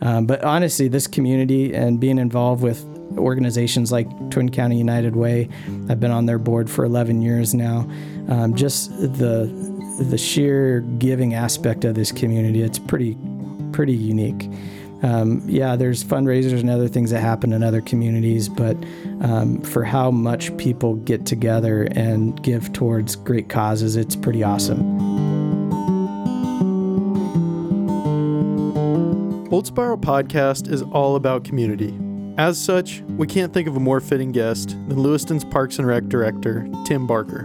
Um, but honestly, this community and being involved with organizations like Twin County United Way, I've been on their board for 11 years now. Um, just the the sheer giving aspect of this community, it's pretty pretty unique. Um, yeah, there's fundraisers and other things that happen in other communities, but um, for how much people get together and give towards great causes, it's pretty awesome. Old Spiral Podcast is all about community. As such, we can't think of a more fitting guest than Lewiston's Parks and Rec Director, Tim Barker.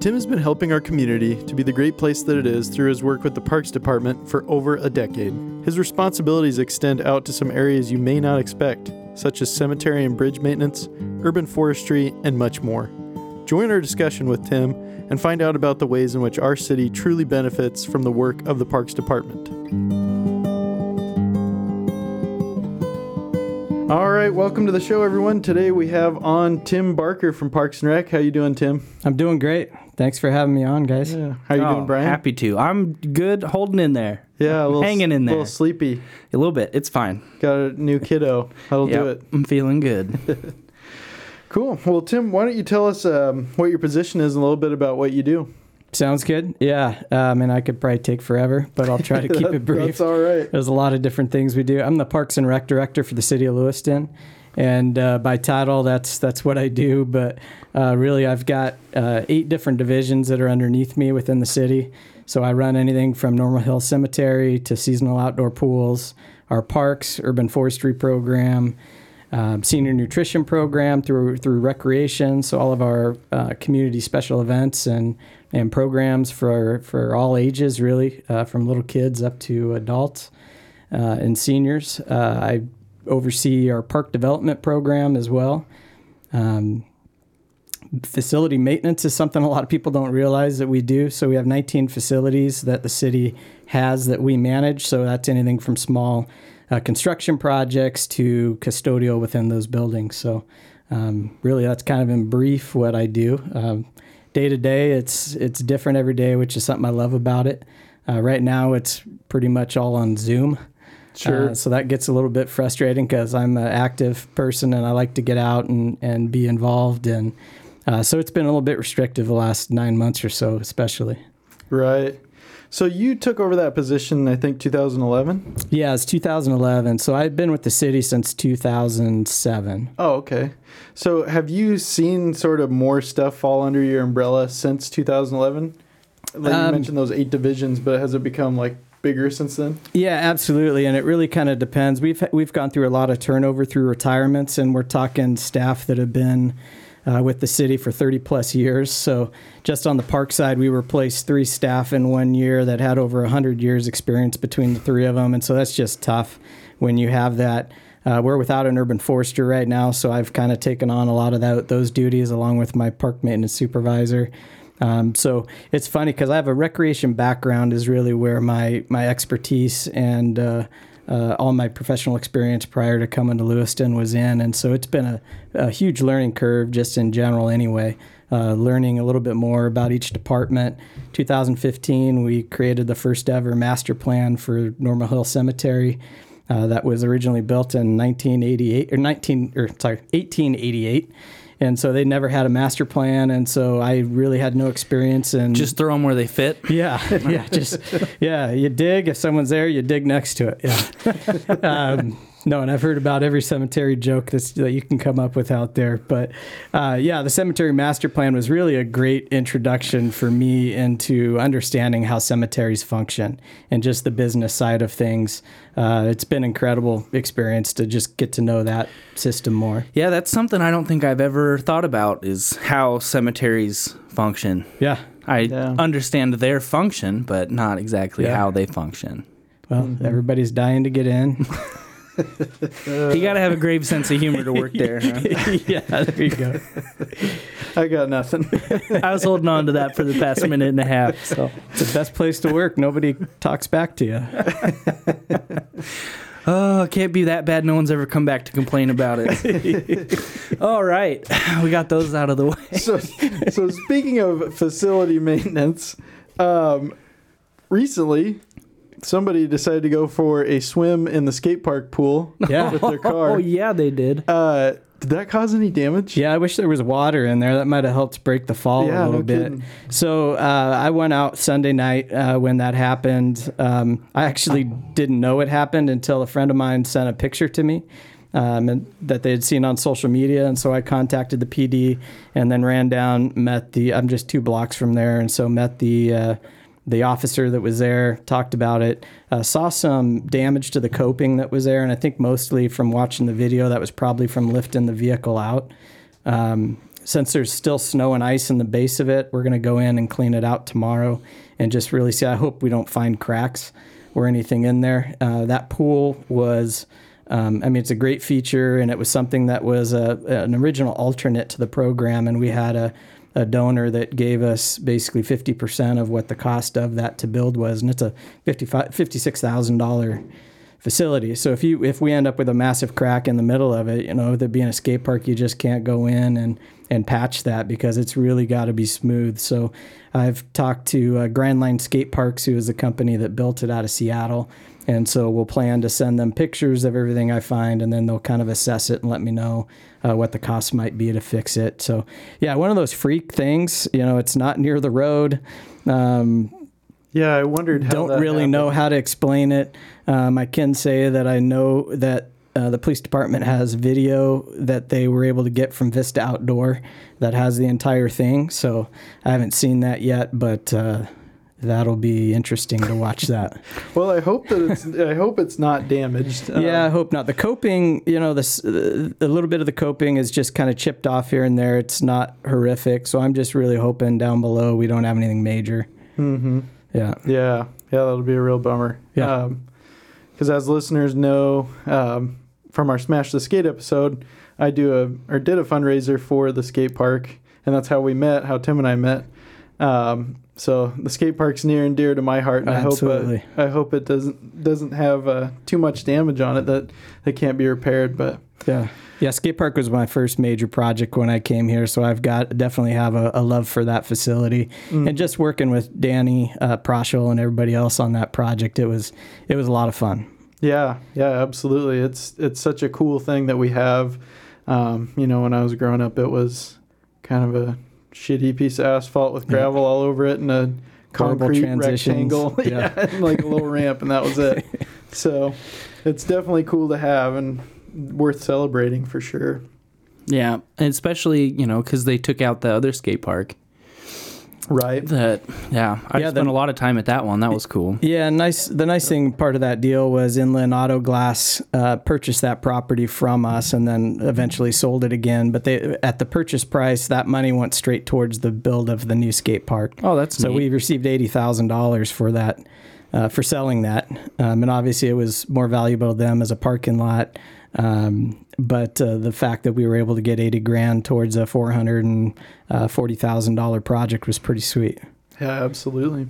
Tim has been helping our community to be the great place that it is through his work with the Parks Department for over a decade. His responsibilities extend out to some areas you may not expect, such as cemetery and bridge maintenance, urban forestry, and much more. Join our discussion with Tim and find out about the ways in which our city truly benefits from the work of the Parks Department. All right, welcome to the show, everyone. Today we have on Tim Barker from Parks and Rec. How you doing, Tim? I'm doing great. Thanks for having me on, guys. Yeah. How you Oh, doing, Brian? Happy to. I'm good, holding in there. Yeah, a little, hanging in there. A there. little sleepy. A little bit. It's fine. Got a new kiddo. That'll do it. I'm feeling good. Cool. Well, Tim, why don't you tell us um, what your position is and a little bit about what you do? Sounds good. Yeah. Um, and I could probably take forever, but I'll try to keep That- it brief. That's all right. There's a lot of different things we do. I'm the Parks and Rec Director for the City of Lewiston, and uh, by title, that's that's what I do. But uh, really, I've got uh, eight different divisions that are underneath me within the city. So I run anything from Normal Hill Cemetery to seasonal outdoor pools, our parks, urban forestry program. Um, senior nutrition program through through recreation, so all of our uh, community special events and and programs for for all ages, really, uh, from little kids up to adults uh, and seniors. Uh, I oversee our park development program as well. Um, facility maintenance is something a lot of people don't realize that we do. So we have 19 facilities that the city has that we manage. So that's anything from small uh, construction projects to custodial within those buildings. So um, really, that's kind of in brief what I do. Um, day to day, it's it's different every day, which is something I love about it. Uh, right now, it's pretty much all on Zoom. Sure. Uh, so that gets a little bit frustrating because I'm an active person and I like to get out and, and be involved. And uh, so it's been a little bit restrictive the last nine months or so, especially. Right. So you took over that position, I think, 2011. Yeah, it's 2011. So I've been with the city since 2007. Oh, okay. So have you seen sort of more stuff fall under your umbrella since 2011? Like you Um, mentioned those eight divisions, but has it become like bigger since then? Yeah, absolutely, and it really kind of depends. We've we've gone through a lot of turnover through retirements, and we're talking staff that have been uh, with the city for 30 plus years. So just on the park side, we replaced three staff in one year that had over 100 years experience between the three of them, and so that's just tough when you have that. Uh, we're without an urban forester right now, so I've kind of taken on a lot of that, those duties along with my park maintenance supervisor. Um, so it's funny because I have a recreation background is really where my my expertise and uh, uh, all my professional experience prior to coming to Lewiston was in, and so it's been a, a huge learning curve just in general anyway. Uh, learning a little bit more about each department. 2015, we created the first ever master plan for Normal Hill Cemetery. Uh, that was originally built in 1988 or 19 or sorry 1888 and so they never had a master plan and so i really had no experience and Just throw them where they fit. yeah yeah just yeah you dig if someone's there you dig next to it yeah um, no and i've heard about every cemetery joke that's, that you can come up with out there but uh, yeah the cemetery master plan was really a great introduction for me into understanding how cemeteries function and just the business side of things uh, it's been an incredible experience to just get to know that system more Yeah, that's something I don't think I've ever thought about is how cemeteries function. yeah I Yeah. understand their function, but not exactly Yeah. how they function. well everybody's dying to get in you got to have a grave sense of humor to work there. Huh? yeah there you go I got nothing. I was holding on to that for the past minute and a half. So, It's the best place to work. Nobody talks back to you. oh, it can't be that bad. No one's ever come back to complain about it. All right, we got those out of the way. so, so speaking of facility maintenance, um, recently somebody decided to go for a swim in the skate park pool Yeah. with their car. Oh yeah, they did. Uh, did that cause any damage? Yeah, I wish there was water in there. That might have helped break the fall Yeah, a little no bit. kidding. So uh, I went out Sunday night uh, when that happened. Um, I actually didn't know it happened until a friend of mine sent a picture to me. Um, and that they had seen on social media, and so I contacted the PD, and then ran down, met the. I'm just two blocks from there, and so met the uh, the officer that was there, talked about it, uh, saw some damage to the coping that was there, and I think mostly from watching the video, that was probably from lifting the vehicle out. Um, since there's still snow and ice in the base of it, we're going to go in and clean it out tomorrow and just really see. I hope we don't find cracks or anything in there. Uh, that pool was, um, I mean, it's a great feature, and it was something that was a, an original alternate to the program, and we had a, a donor that gave us basically 50% of what the cost of that to build was, and it's a $55 $56,000 facility. So if you if we end up with a massive crack in the middle of it, you know, with it being a skate park, you just can't go in and and patch that because it's really got to be smooth. So I've talked to uh, Grindline Skate Parks, who is the company that built it out of Seattle. And so we'll plan to send them pictures of everything I find, and then they'll kind of assess it and let me know uh, what the cost might be to fix it. So, yeah, one of those freak things. You know, it's not near the road. Um, Yeah, I wondered how don't really know how to explain it. Um, I can say that I know that uh, the police department has video that they were able to get from Vista Outdoor that has the entire thing. So I haven't seen that yet, but uh, that'll be interesting to watch that. Well, I hope that it's. I hope it's not damaged. yeah, I Um, hope not. The coping, you know, this uh, a little bit of the coping is just kind of chipped off here and there. It's not horrific, so I'm just really hoping down below we don't have anything major. mhm. Yeah. Yeah, yeah, that'll be a real bummer. Yeah. Because as listeners know um, from our Smash the Skate episode, I do a or did a fundraiser for the skate park, and that's how we met. How Tim and I met. Um, so the skate park's near and dear to my heart, and Absolutely. I hope uh, I hope it doesn't doesn't have uh, too much damage on it that that can't be repaired. But Yeah. Yeah, skate park was my first major project when I came here, so I've got definitely have a, a love for that facility. Mm. And just working with Danny uh, Proschel and everybody else on that project, it was it was a lot of fun. Yeah, yeah, absolutely. It's it's such a cool thing that we have. Um, you know, when I was growing up, it was kind of a shitty piece of asphalt with gravel all over it and a concrete rectangle, Yeah. yeah, and like a little ramp, and that was it. So, it's definitely cool to have and worth celebrating for sure. Yeah, and especially you know because they took out the other skate park. Right. That yeah, I Yeah, spent the- a lot of time at that one. That was cool. Yeah, nice. The nice thing part of that deal was Inland Auto Glass uh, purchased that property from us and then eventually sold it again. But they at the purchase price, that money went straight towards the build of the new skate park. Oh, that's So neat. we received eighty thousand dollars for that, uh, for selling that, um, and obviously it was more valuable to them as a parking lot. Um, but uh, the fact that we were able to get eighty grand towards a four hundred and forty thousand dollar project was pretty sweet. Yeah, absolutely.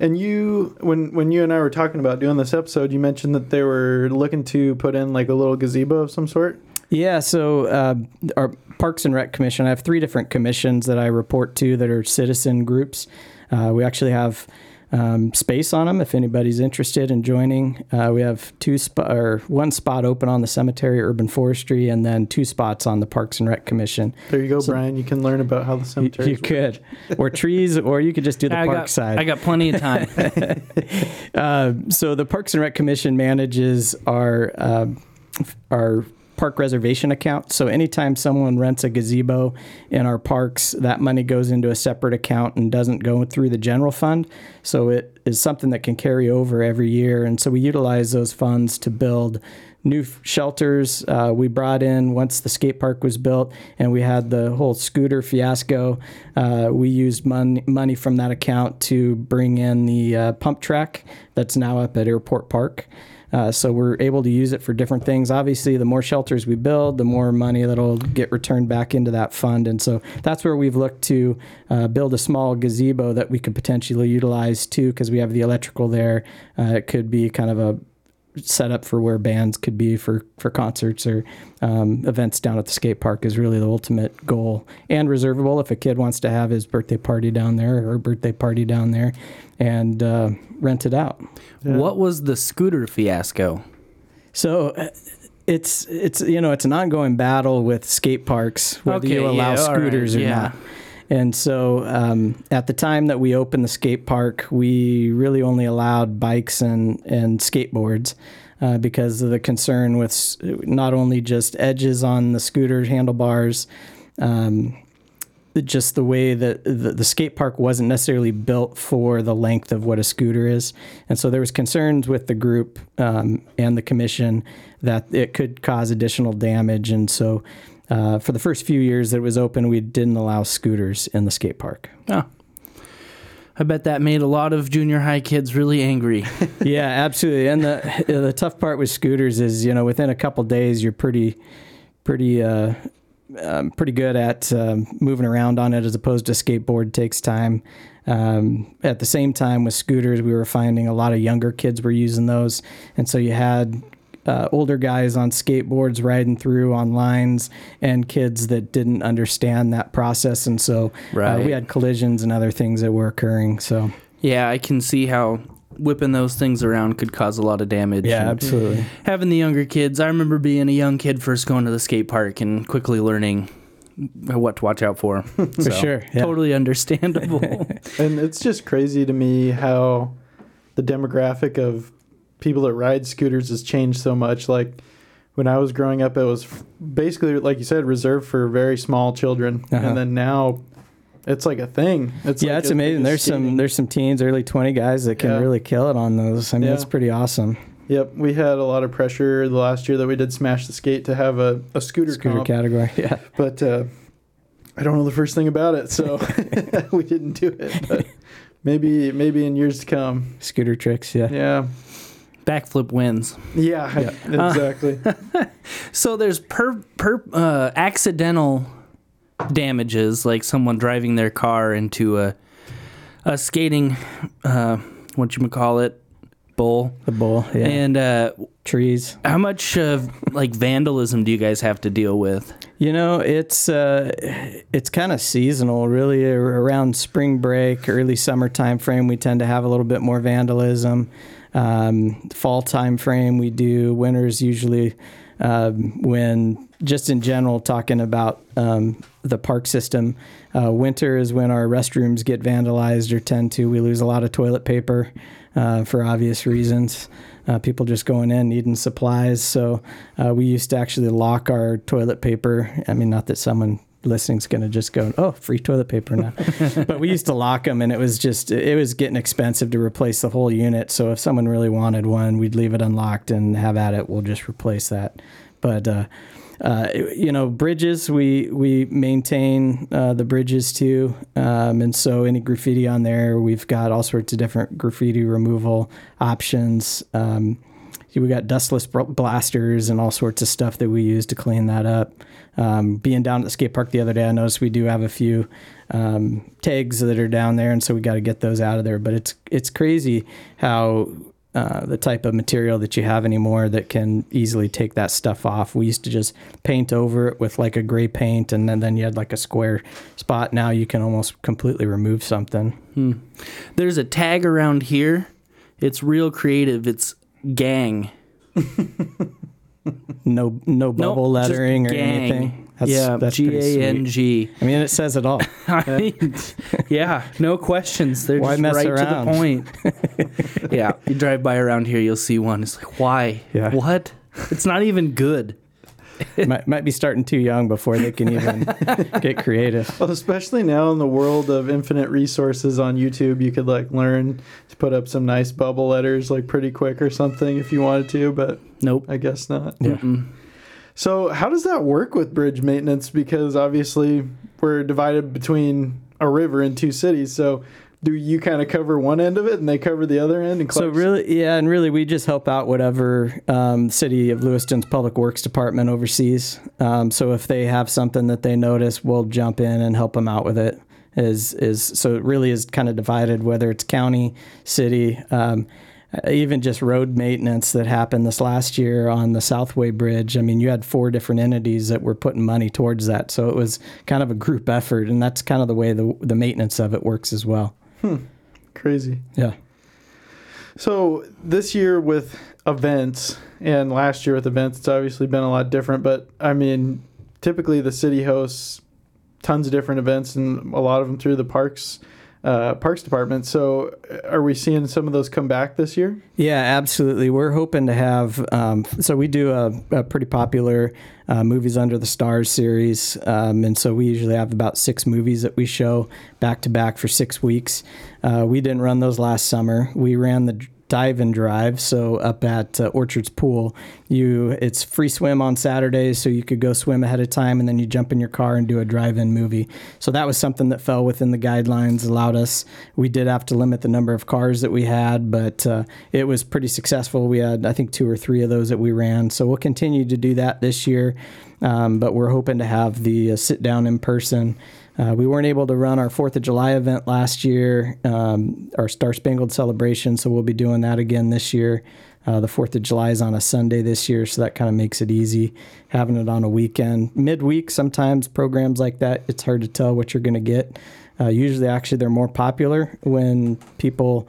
And you, when when you and I were talking about doing this episode, you mentioned that they were looking to put in like a little gazebo of some sort. Yeah, so uh, our Parks and Rec Commission, I have three different commissions that I report to that are citizen groups. Uh, we actually have um, space on them if anybody's interested in joining. Uh, we have two sp- or one spot open on the cemetery, urban forestry, and then two spots on the Parks and Rec Commission. There you go, So- Brian. You can learn about how the You, cemetery. you could, or trees, or you could just do the I park got, side. I got plenty of time. Uh, so the Parks and Rec Commission manages our uh, our park reservation account. So anytime someone rents a gazebo in our parks, that money goes into a separate account and doesn't go through the general fund. So it is something that can carry over every year, and so we utilize those funds to build new shelters. Uh, we brought in once the skate park was built, and we had the whole scooter fiasco. Uh, we used money money from that account to bring in the uh, pump track that's now up at Airport Park. Uh, so we're able to use it for different things. Obviously, the more shelters we build, the more money that'll get returned back into that fund. And so that's where we've looked to uh, build a small gazebo that we could potentially utilize too, because we have the electrical there. Uh, it could be kind of a set up for where bands could be for for concerts or um, events down at the skate park is really the ultimate goal. And reservable if a kid wants to have his birthday party down there or birthday party down there, and uh, rent it out. Yeah. What was the scooter fiasco? So. uh, It's it's you know it's an ongoing battle with skate parks whether Okay, you allow yeah, all right, scooters or yeah. not. And so um, at the time that we opened the skate park, we really only allowed bikes and, and skateboards uh, because of the concern with not only just edges on the scooter handlebars, um, just the way that the, the skate park wasn't necessarily built for the length of what a scooter is. And so there was concerns with the group um, and the commission that it could cause additional damage. And so uh, for the first few years that it was open, we didn't allow scooters in the skate park. Oh. I bet that made a lot of junior high kids really angry. yeah, absolutely. And the the tough part with scooters is, you know, within a couple days, you're pretty, pretty, uh, um, pretty good at um, moving around on it, as opposed to skateboard takes time. Um, at the same time, with scooters, we were finding a lot of younger kids were using those, and so you had. Uh, older guys on skateboards riding through on lines and kids that didn't understand that process and so uh, we had collisions and other things that were occurring so yeah, I can see how whipping those things around could cause a lot of damage. yeah absolutely Having the younger kids, I remember being a young kid first going to the skate park and quickly learning what to watch out for. for sure yeah. Totally understandable. And it's just crazy to me how the demographic of people that ride scooters has changed so much. Like when I was growing up, it was basically, like you said, reserved for very small children. Uh-huh. And then now it's like a thing. It's yeah, like it's amazing. There's some there's some teens, early twenty guys that can Yeah. really kill it on those. I mean, Yeah. it's pretty awesome. Yep, we had a lot of pressure the last year that we did Smash the Skate to have a, a scooter, Scooter comp, category. Yeah. but uh, I don't know the first thing about it, so we didn't do it. But maybe maybe in years to come. Scooter tricks. Yeah. Yeah, Backflip wins. yeah, Yeah. exactly. So there's per per uh, accidental damages, like someone driving their car into a a skating, uh, what you call it, bowl. The bull. Yeah. And uh, Trees. how much of like vandalism do you guys have to deal with? You know, it's uh, it's kind of seasonal, really. Around spring break, early summer time frame, we tend to have a little bit more vandalism. Um, fall time frame, we do. Winters usually um, when just in general talking about um, the park system. Uh, winter is when our restrooms get vandalized or tend to. We lose a lot of toilet paper uh, for obvious reasons. Uh, people just going in needing supplies. So uh, we used to actually lock our toilet paper. I mean, not that someone listening's going to just go, oh, free toilet paper now. but we used to lock them, and it was just it was getting expensive to replace the whole unit. So if someone really wanted one, we'd leave it unlocked and have at it. We'll just replace that. But uh, uh, you know, bridges we we maintain uh, the bridges too, um, and so any graffiti on there, we've got all sorts of different graffiti removal options. Um, we got dustless blasters and all sorts of stuff that we use to clean that up. Um, being down at the skate park the other day, I noticed we do have a few um, tags that are down there, and so we got to get those out of there. But it's it's crazy how uh, the type of material that you have anymore that can easily take that stuff off. We used to just paint over it with like a gray paint, and then, then you had like a square spot. Now you can almost completely remove something. Hmm. There's a tag around here. It's real creative. It's gang. No no bubble Nope, lettering or anything. That's, yeah, that's G A N. G. I mean, it says it all. I mean, yeah, no questions. They're Why just mess right around? to the point. yeah, you drive by around here, you'll see one. It's like, why? Yeah. What? It's not even good. might, might be starting too young before they can even get creative. Well, especially now in the world of infinite resources on YouTube, you could like learn to put up some nice bubble letters like pretty quick or something if you wanted to, but Nope. I guess not. Yeah. Mm-mm. So, how does that work with bridge maintenance? Because obviously we're divided between a river and two cities. So, do you kind of cover one end of it and they cover the other end? And So really, yeah, and really, we just help out whatever um, city of Lewiston's public works department oversees. Um, so if they have something that they notice, we'll jump in and help them out with it. Is is so it really is kind of divided whether it's county, city. Um, even just road maintenance that happened this last year on the Southway Bridge. I mean, you had four different entities that were putting money towards that, so it was kind of a group effort, and that's kind of the way the the maintenance of it works as well. Hmm. Crazy. Yeah. So this year with events and last year with events, it's obviously been a lot different. But I mean, typically the city hosts tons of different events and a lot of them through the parks. Uh, parks department. So, are we seeing some of those come back this year? Yeah, absolutely. We're hoping to have. Um, so we do a, a pretty popular uh, movies under the stars series, um, and so we usually have about six movies that we show back to back for six weeks. Uh, we didn't run those last summer. We ran the dive and drive. So up at uh, Orchards Pool, you it's free swim on Saturdays, so you could go swim ahead of time, and then you jump in your car and do a drive-in movie. So that was something that fell within the guidelines, allowed us. We did have to limit the number of cars that we had, but uh, it was pretty successful. We had I think two or three of those that we ran. So we'll continue to do that this year, um, but we're hoping to have the uh, sit down in person. Uh, we weren't able to run our Fourth of July event last year, um, our Star Spangled celebration, so we'll be doing that again this year. Uh, the Fourth of July is on a Sunday this year, so that kind of makes it easy having it on a weekend. Midweek, sometimes programs like that, it's hard to tell what you're going to get. Uh, usually, actually, they're more popular when people,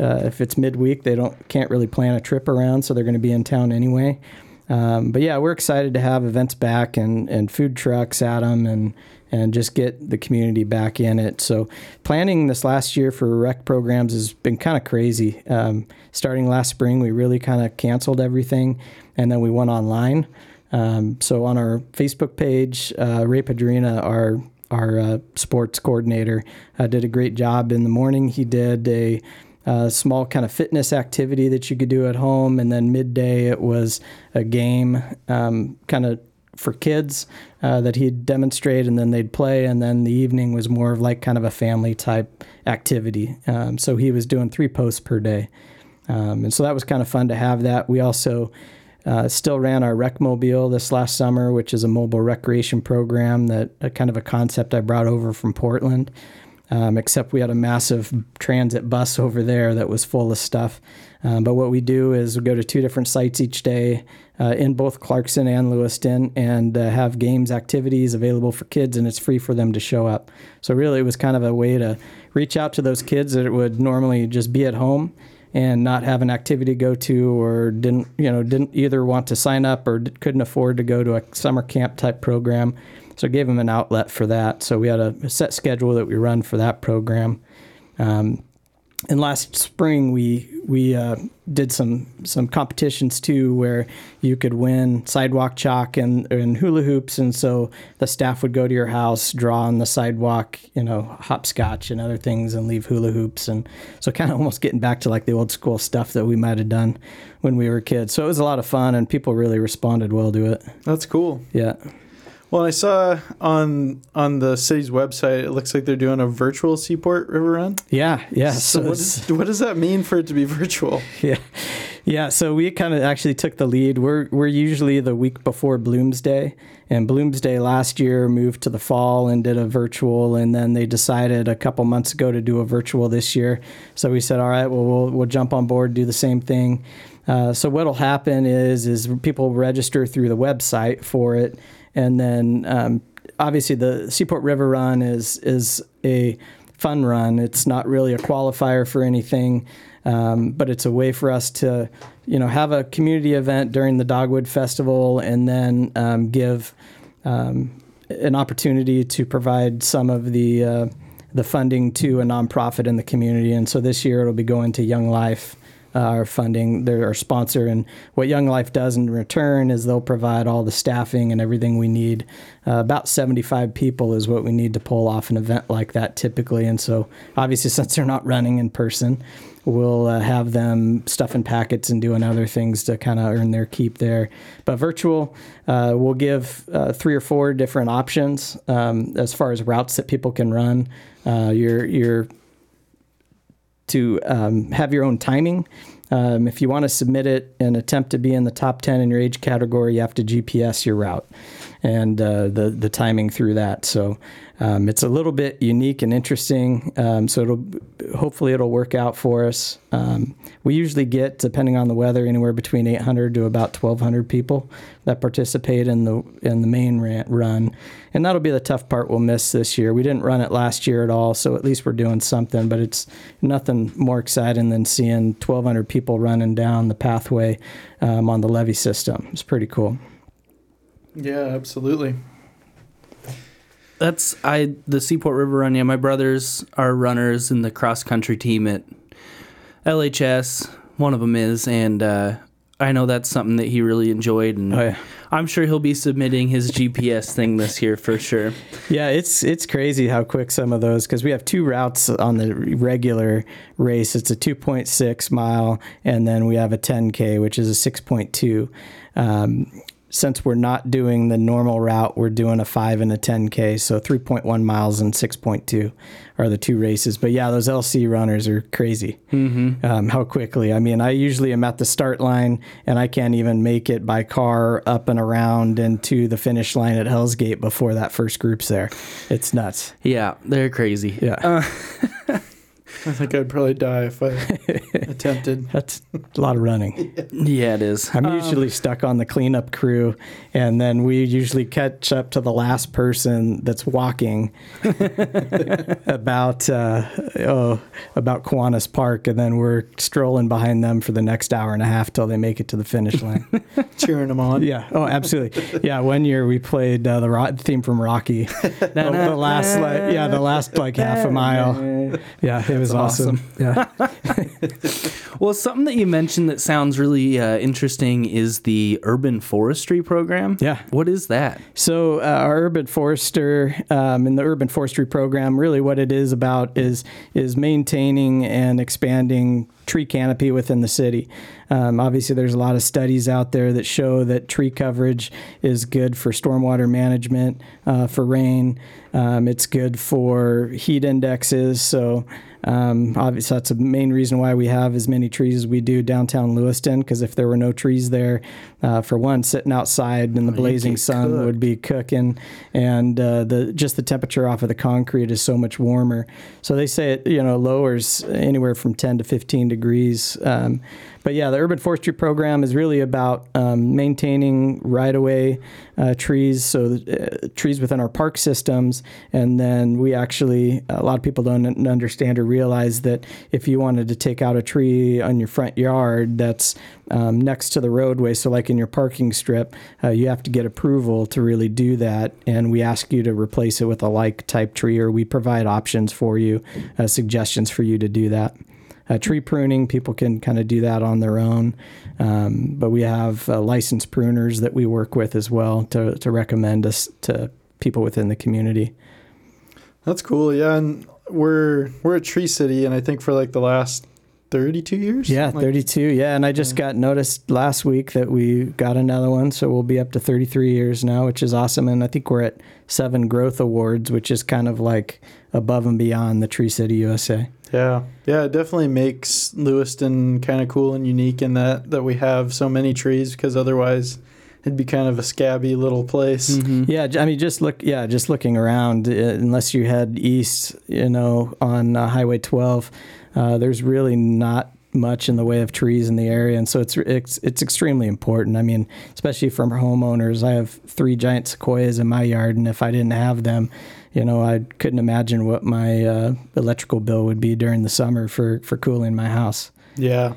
uh, if it's midweek, they don't can't really plan a trip around, so they're going to be in town anyway. Um, but yeah, we're excited to have events back and, and food trucks at them and and just get the community back in it. So planning this last year for rec programs has been kind of crazy. Um, starting last spring, we really kind of canceled everything, and then we went online. Um, so on our Facebook page, uh, Ray Padrina, our our uh, sports coordinator, uh, did a great job in the morning. He did a a small kind of fitness activity that you could do at home, and then midday it was a game, um, kind of for kids uh, that he'd demonstrate, and then they'd play, and then the evening was more of like kind of a family type activity. Um, so he was doing three posts per day, um, and so that was kind of fun to have that. We also uh, still ran our rec mobile this last summer, which is a mobile recreation program that uh, kind of a concept I brought over from Portland um, except we had a massive transit bus over there that was full of stuff. Um, but what we do is we go to two different sites each day uh, in both Clarkston and Lewiston and uh, have games, activities available for kids, and it's free for them to show up. So, really, it was kind of a way to reach out to those kids that would normally just be at home and not have an activity to go to or didn't you know didn't either want to sign up or couldn't afford to go to a summer camp type program so I gave them an outlet for that. So we had a, a set schedule that we run for that program. Um, and last spring we we uh, did some some competitions too, where you could win sidewalk chalk and, and hula hoops, and so the staff would go to your house, draw on the sidewalk, you know, hopscotch and other things, and leave hula hoops, and so kind of almost getting back to like the old school stuff that we might have done when we were kids. So it was a lot of fun, and people really responded well to it. That's cool. Yeah. Well, I saw on on the city's website, it looks like they're doing a virtual Seaport River Run. Yeah, yeah. So, what, it's- is, what does that mean for it to be virtual? yeah, yeah. So we kind of actually took the lead. We're we're usually the week before Bloomsday, and Bloomsday last year moved to the fall and did a virtual, and then they decided a couple months ago to do a virtual this year. So we said, all right, well we'll we'll jump on board, do the same thing. Uh, so what'll happen is is people register through the website for it, and then um, obviously the Seaport River Run is is a fun run. It's not really a qualifier for anything, um, but it's a way for us to, you know, have a community event during the Dogwood Festival and then um, give um, an opportunity to provide some of the uh, the funding to a nonprofit in the community. And so this year it'll be going to Young Life. Uh, our funding, they're our sponsor, and what Young Life does in return is they'll provide all the staffing and everything we need. Uh, about 75 people is what we need to pull off an event like that typically, and so obviously since they're not running in person, we'll uh, have them stuffing packets and doing other things to kind of earn their keep there. But virtual, uh, we'll give uh, three or four different options um, as far as routes that people can run. Uh, your your to um, have your own timing. Um, if you want to submit it and attempt to be in the top 10 in your age category, you have to GPS your route and uh, the the timing through that. So um, it's a little bit unique and interesting. Um, so it'll hopefully it'll work out for us. Um, we usually get, depending on the weather, anywhere between 800 to about 1,200 people that participate in the in the main run, and that'll be the tough part we'll miss this year. We didn't run it last year at all, so at least we're doing something. But it's nothing more exciting than seeing 1,200 people running down the pathway um, on the levee system. It's pretty cool. Yeah, absolutely. That's I the Seaport River Run. Yeah, my brothers are runners in the cross country team at LHS. One of them is, and uh, I know that's something that he really enjoyed, and oh, yeah. I'm sure he'll be submitting his GPS thing this year for sure. Yeah, it's it's crazy how quick some of those because we have two routes on the regular race. It's a 2.6 mile, and then we have a 10k, which is a 6.2. Um, since we're not doing the normal route, we're doing a five and a 10K. So 3.1 miles and 6.2 are the two races. But yeah, those LC runners are crazy. Mm-hmm. Um, how quickly. I mean, I usually am at the start line and I can't even make it by car up and around and to the finish line at Hell's Gate before that first group's there. It's nuts. Yeah, they're crazy. Yeah. Uh, I think I'd probably die if I attempted. That's a lot of running. Yeah, it is. I'm usually um, stuck on the cleanup crew, and then we usually catch up to the last person that's walking about uh, oh about Kiwanis Park, and then we're strolling behind them for the next hour and a half till they make it to the finish line, cheering them on. Yeah. Oh, absolutely. Yeah. One year we played uh, the ro- theme from Rocky. the, the last like yeah the last like half a mile. Yeah, it was awesome. awesome. Yeah. well, something that you mentioned that sounds really uh, interesting is the urban forestry program. Yeah. What is that? So, uh, our urban forester um, in the urban forestry program, really what it is about is is maintaining and expanding tree canopy within the city. Um, obviously, there's a lot of studies out there that show that tree coverage is good for stormwater management, uh, for rain. Um, it's good for heat indexes. So, um, obviously, that's the main reason why we have as many trees as we do downtown Lewiston. Because if there were no trees there, uh, for one, sitting outside in the blazing sun cook. would be cooking, and uh, the just the temperature off of the concrete is so much warmer. So they say it, you know, lowers anywhere from 10 to 15 degrees. Um, but yeah, the urban forestry program is really about um, maintaining right-of-way uh, trees, so uh, trees within our park systems, and then we actually a lot of people don't understand or realize that if you wanted to take out a tree on your front yard that's um, next to the roadway, so like in your parking strip, uh, you have to get approval to really do that, and we ask you to replace it with a like type tree, or we provide options for you, uh, suggestions for you to do that. Uh, tree pruning, people can kind of do that on their own. Um, but we have uh, licensed pruners that we work with as well to, to recommend us to people within the community. That's cool. Yeah. And we're, we're a tree city. And I think for like the last 32 years? Yeah, like, 32. Yeah. And I just yeah. got noticed last week that we got another one. So we'll be up to 33 years now, which is awesome. And I think we're at seven growth awards, which is kind of like above and beyond the Tree City USA. Yeah, yeah, it definitely makes Lewiston kind of cool and unique in that that we have so many trees because otherwise it'd be kind of a scabby little place. Mm-hmm. Yeah, I mean, just look, yeah, just looking around, uh, unless you head east, you know, on uh, Highway 12, uh, there's really not much in the way of trees in the area, and so it's it's it's extremely important. I mean, especially for homeowners. I have three giant sequoias in my yard, and if I didn't have them, you know, I couldn't imagine what my uh, electrical bill would be during the summer for for cooling my house. Yeah.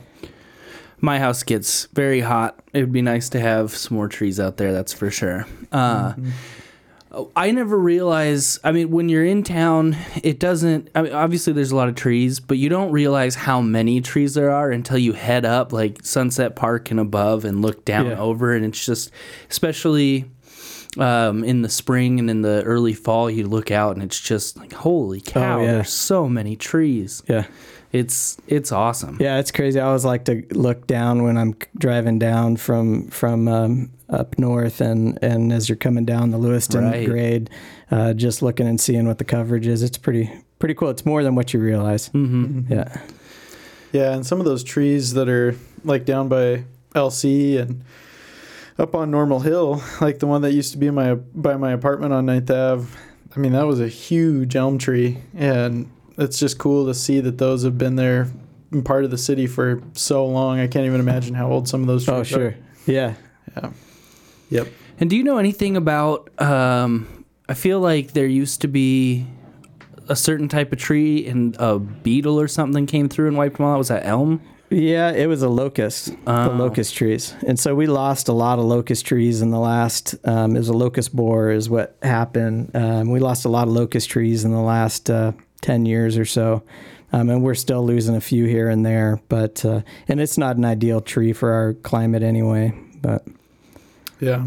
My house gets very hot. It would be nice to have some more trees out there, that's for sure. Uh, mm-hmm. I never realize. I mean, when you're in town, it doesn't. I mean, obviously there's a lot of trees, but you don't realize how many trees there are until you head up like Sunset Park and above and look down yeah. over, and it's just, especially um, in the spring and in the early fall, you look out and it's just like, holy oh, cow! Oh, yeah. There's so many trees. Yeah, it's it's awesome. Yeah, it's crazy. I always like to look down when I'm driving down from from um, up north, and and as you're coming down the Lewiston right. grade, uh, just looking and seeing what the coverage is. It's pretty pretty cool. It's more than what you realize. Mm-hmm. Yeah. Yeah, and some of those trees that are like down by LC and up on Normal Hill, like the one that used to be my by my apartment on 9th Ave. I mean, that was a huge elm tree, and it's just cool to see that those have been there in part of the city for so long. I can't even imagine how old some of those trees Oh, are. sure. Yeah. Yeah. Yep. And do you know anything about? Um, I feel like there used to be a certain type of tree, and a beetle or something came through and wiped them all out. Was that elm? Yeah, it was a locust, the Oh. locust trees, and so we lost a lot of locust trees in the last. Um, it was a locust borer, is what happened. Um, we lost a lot of locust trees in the last uh, ten years or so, um, and we're still losing a few here and there. But uh, and it's not an ideal tree for our climate anyway. But Yeah.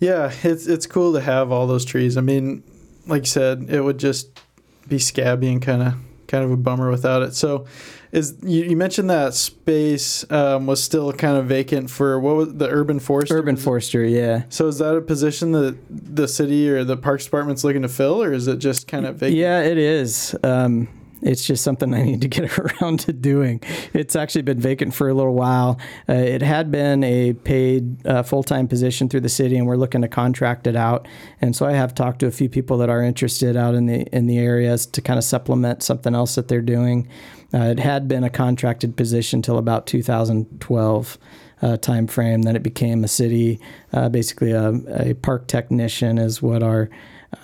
Yeah, it's it's cool to have all those trees. I mean, like you said, it would just be scabby and kind of kind of a bummer without it. So, is you, you mentioned that space um, was still kind of vacant for what was the urban forester? urban forestry, yeah. So is that a position that the city or the parks department's looking to fill, or is it just kind of vacant? Yeah, it is. Um, it's just something I need to get around to doing. It's actually been vacant for a little while. Uh, it had been a paid uh, full time position through the city, and we're looking to contract it out. And so I have talked to a few people that are interested out in the in the areas to kind of supplement something else that they're doing. Uh, it had been a contracted position till about 2012 uh, time frame. Then it became a city, uh, basically a, a park technician is what our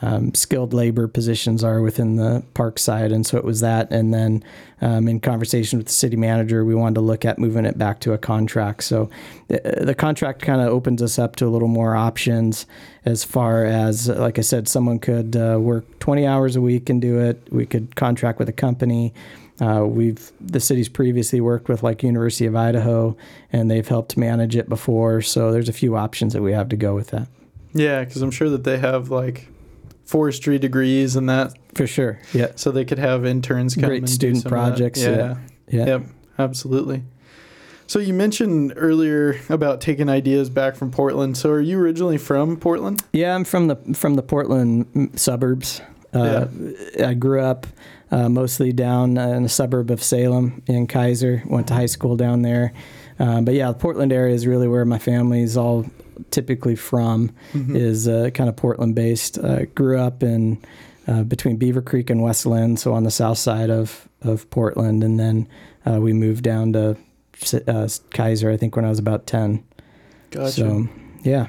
um, skilled labor positions are within the park side. And so it was that. And then um, in conversation with the city manager, we wanted to look at moving it back to a contract. So the, the contract kind of opens us up to a little more options as far as, like I said, someone could uh, work 20 hours a week and do it. We could contract with a company. Uh, we've the city's previously worked with like University of Idaho, and they've helped manage it before. So there's a few options that we have to go with that Yeah, because I'm sure that they have like forestry degrees and that, for sure. Yeah, so they could have interns come Great and do student some of that. projects, yeah. yeah. Yep, absolutely. So you mentioned earlier about taking ideas back from Portland. So are you originally from Portland? Yeah, I'm from the from the Portland suburbs. Uh, I grew up uh, mostly down in a suburb of Salem in Keizer. Went to high school down there. Um, but yeah, the Portland area is really where my family's all typically from. Is uh, kind of Portland based. Uh, grew up in uh, between Beaver Creek and West Linn, so on the south side of of Portland, and then uh, we moved down to uh, Keizer. I think when I was about ten. Gotcha. So yeah.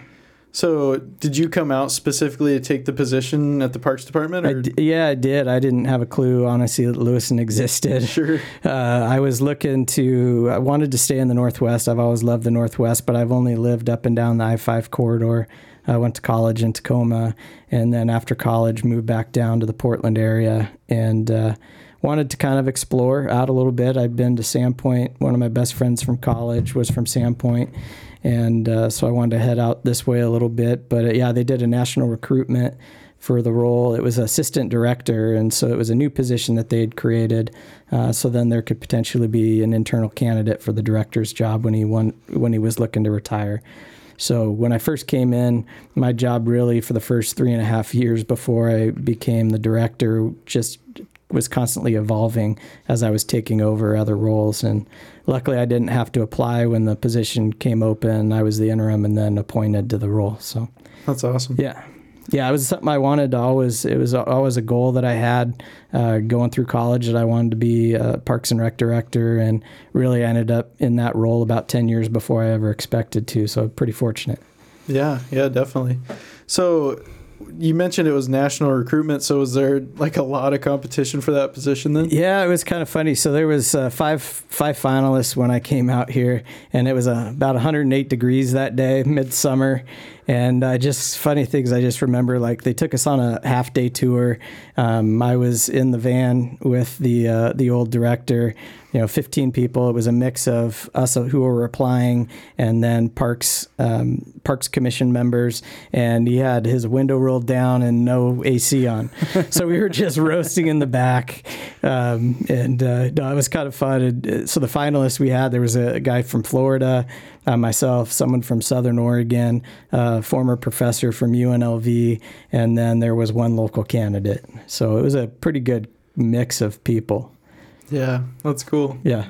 So, did you come out specifically to take the position at the Parks Department? I Or? d- yeah, I did. I didn't have a clue, honestly, that Lewiston existed. Sure. Uh, I was looking to, I wanted to stay in the Northwest. I've always loved the Northwest, but I've only lived up and down the I 5 corridor. I went to college in Tacoma, and then after college, moved back down to the Portland area and uh, wanted to kind of explore out a little bit. I'd been to Sandpoint. One of my best friends from college was from Sandpoint. And uh, so I wanted to head out this way a little bit. But uh, yeah, they did a national recruitment for the role. It was assistant director, and so it was a new position that they had created. Uh, so then there could potentially be an internal candidate for the director's job when he won, when he was looking to retire. So when I first came in, my job really for the first three and a half years before I became the director just was constantly evolving as I was taking over other roles. And luckily, I didn't have to apply when the position came open. I was the interim and then appointed to the role. So That's awesome. yeah. Yeah, it was something I wanted to always. It was always a goal that I had uh, going through college that I wanted to be a Parks and Rec director, and really ended up in that role about ten years before I ever expected to. So pretty fortunate. Yeah, yeah, definitely. So, you mentioned it was national recruitment. So, was there like a lot of competition for that position then? Yeah, it was kind of funny. So there was uh, five five finalists when I came out here, and it was uh, about 108 degrees that day, midsummer. And uh, just funny things, I just remember like they took us on a half day tour. Um, I was in the van with the uh, the old director. You know, 15 people. It was a mix of us who were applying, and then Parks um, Parks Commission members. And he had his window rolled down and no AC on, so we were just roasting in the back. Um, and uh, no, it was kind of fun. And, uh, so the finalists we had, there was a guy from Florida, uh, myself, someone from Southern Oregon, a former professor from UNLV, and then there was one local candidate. So it was a pretty good mix of people. Yeah, that's cool. Yeah.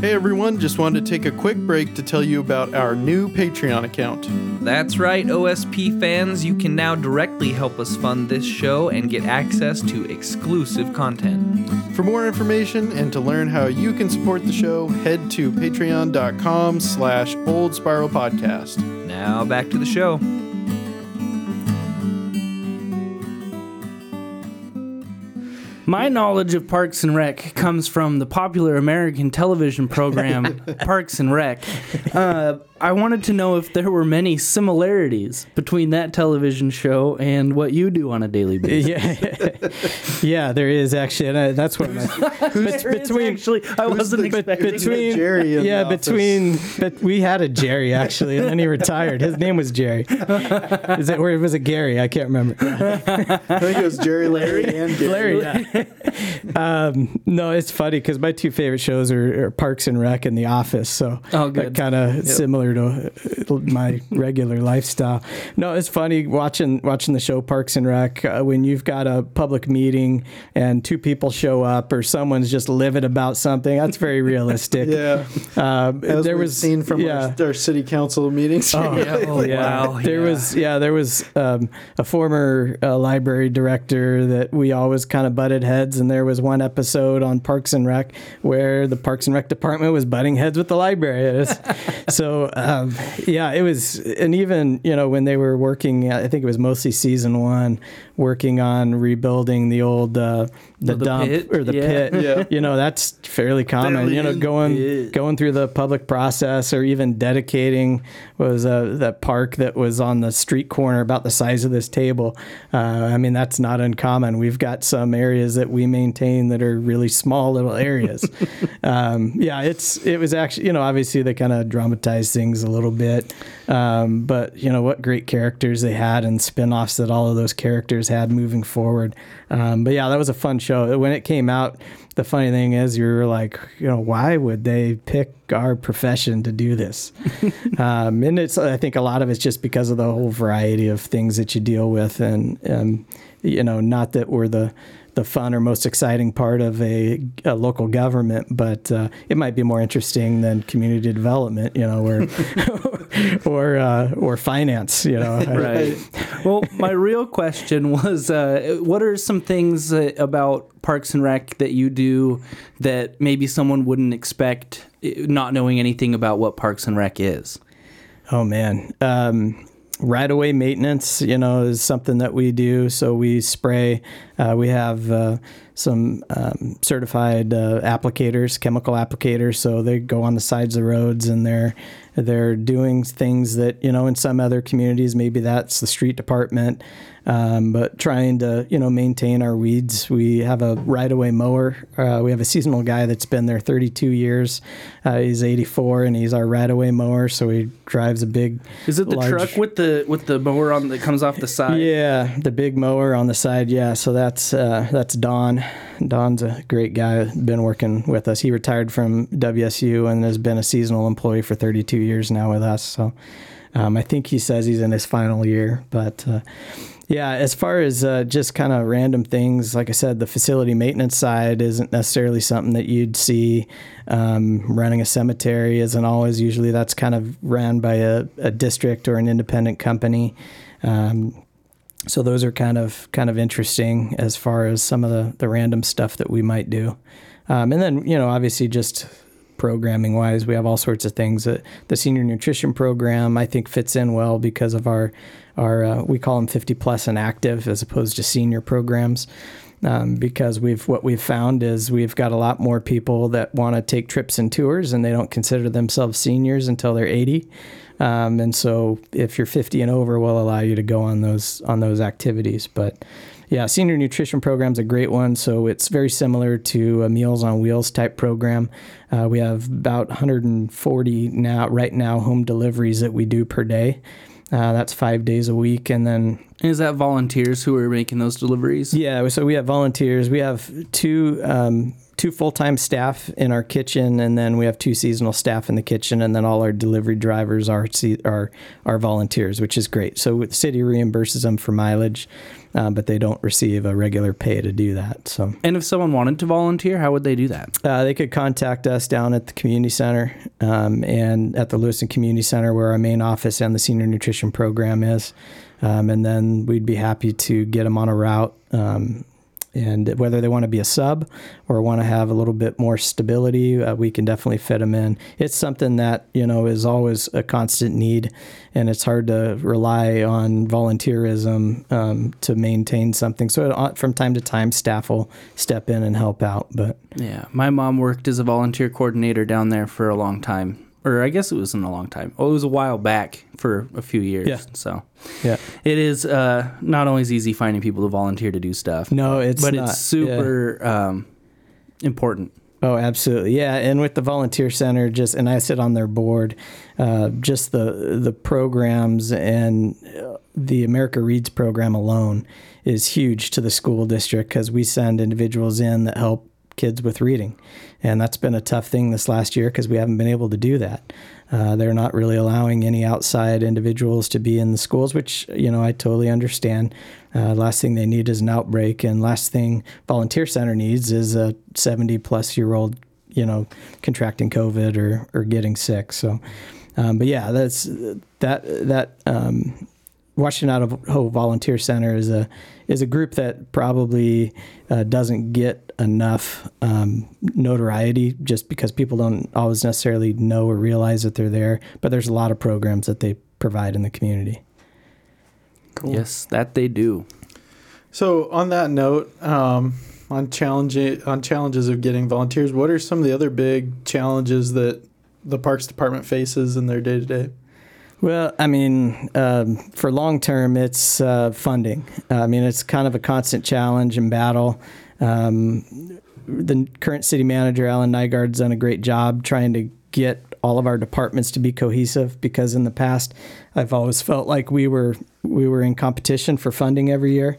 Hey everyone, just wanted to take a quick break to tell you about our new Patreon account. That's right, OSP fans, you can now directly help us fund this show and get access to exclusive content. For more information and to learn how you can support the show, head to patreon.com slash old spiral podcast. Now back to the show. My knowledge of Parks and Rec comes from the popular American television program Parks and Rec. Uh, I wanted to know if there were many similarities between that television show and what you do on a daily basis. Yeah, yeah, there is actually, and I, that's what my, There is between actually, I wasn't the- expecting between Jerry in yeah the between but we had a Jerry actually, and then he retired. His name was Jerry. Is it or was it Gary? I can't remember. I think it was Jerry, Larry, and Gary. Larry. Yeah. um, no, it's funny because my two favorite shows are, are Parks and Rec and The Office. So Oh, good. kind of similar to uh, my regular lifestyle. No, it's funny watching watching the show Parks and Rec uh, when you've got a public meeting and two people show up or someone's just livid about something. That's very realistic. Yeah, Um, as there we've was seen from yeah. our, our city council meetings. Oh, Oh, yeah. wow, There yeah. was yeah, there was um, a former uh, library director that we always kind of butted heads, and there was one episode on Parks and Rec where the Parks and Rec department was butting heads with the library. So um, yeah, it was, and even you know when they were working, I think it was mostly season one, working on rebuilding the old uh, the, Oh, the dump pit? or the Yeah. pit. Yeah. You know that's fairly common. Fairly you know going Yeah. going through the public process or even dedicating was uh, that park that was on the street corner about the size of this table. Uh, I mean, that's not uncommon. We've got some areas that we maintain that are really small little areas. um, yeah, it's it was actually you know obviously they kind of dramatized things a little bit, um, but you know what great characters they had and spin-offs that all of those characters had moving forward. Um, but yeah, that was a fun show. When it came out, the funny thing is you're like, you know, why would they pick our profession to do this? um, and it's I think a lot of it's just because of the whole variety of things that you deal with, and um, you know, not that we're the the fun or most exciting part of a, a local government, but uh, it might be more interesting than community development, you know, or or uh, or finance, you know. Right. well, my real question was uh, what are some things uh, about Parks and Rec that you do that maybe someone wouldn't expect, uh, not knowing anything about what Parks and Rec is? Oh man. Um, right away maintenance, you know, is something that we do. So we spray. Uh, we have uh, some um, certified uh, applicators, chemical applicators. So they go on the sides of the roads and they're they're doing things that you know in some other communities maybe that's the street department. Um, but trying to you know maintain our weeds. We have a right away mower. Uh, we have a seasonal guy that's been there 32 years. Uh, he's 84 and he's our right away mower. So he drives a big. Is it the large- truck with the with the mower on that comes off the side? Yeah, the big mower on the side. Yeah, so that's uh, that's Don. Don's a great guy. Been working with us. He retired from WSU and has been a seasonal employee for 32 years now with us. So um, I think he says he's in his final year. But uh, yeah, as far as uh, just kind of random things, like I said, the facility maintenance side isn't necessarily something that you'd see. Um, running a cemetery isn't always. Usually, that's kind of ran by a, a district or an independent company. Um, so those are kind of kind of interesting as far as some of the, the random stuff that we might do. Um, and then you know obviously just programming wise, we have all sorts of things. that the senior nutrition program I think fits in well because of our our uh, we call them 50 plus and active as opposed to senior programs. Um, because we've what we've found is we've got a lot more people that want to take trips and tours and they don't consider themselves seniors until they're 80 um, and so if you're 50 and over we'll allow you to go on those on those activities. But yeah senior nutrition program's a great one. So it's very similar to a meals on wheels type program. Uh, we have about 140 now right now home deliveries that we do per day uh, that's five days a week and then Is that volunteers who are making those deliveries? yeah, so we have volunteers. We have two um, two full time staff in our kitchen, and then we have two seasonal staff in the kitchen, and then all our delivery drivers are are are volunteers, which is great. So the city reimburses them for mileage, uh, but they don't receive a regular pay to do that. So And if someone wanted to volunteer, how would they do that? uh, they could contact us down at the community center um, and at the Lewiston Community Center, where our main office and the senior nutrition program is. Um, and then we'd be happy to get them on a route. Um, and whether they want to be a sub or want to have a little bit more stability, uh, we can definitely fit them in. It's something that you know is always a constant need, and it's hard to rely on volunteerism um, to maintain something. So uh, from time to time, staff will step in and help out. But Yeah, my mom worked as a volunteer coordinator down there for a long time. Or I guess it wasn't a long time. Oh, it was a while back for a few years. Yeah. So yeah, it is uh, not always easy finding people to volunteer to do stuff. no, it's but not. it's super um, important. Oh, absolutely, yeah. And with the volunteer center, just and I sit on their board, uh, just the the programs and uh, the America Reads program alone is huge to the school district because we send individuals in that help kids with reading, and that's been a tough thing this last year because we haven't been able to do that. Uh, they're not really allowing any outside individuals to be in the schools, which you know I totally understand. Uh, last thing they need is an outbreak, and last thing Volunteer Center needs is a 70 plus year old, you know, contracting COVID or or getting sick. So, um, but yeah, that's that that um, Washington Idaho Volunteer Center is a is a group that probably uh, doesn't get enough um, notoriety just because people don't always necessarily know or realize that they're there. But there's a lot of programs that they provide in the community. Cool. Yes, that they do. So on that note, um, on challenge on challenges of getting volunteers, what are some of the other big challenges that the Parks Department faces in their day to day? Well, I mean, um, for long term, it's uh, funding. I mean, it's kind of a constant challenge and battle. Um, the current city manager, Alan Nygaard's done a great job trying to get all of our departments to be cohesive because in the past, I've always felt like we were we were in competition for funding every year.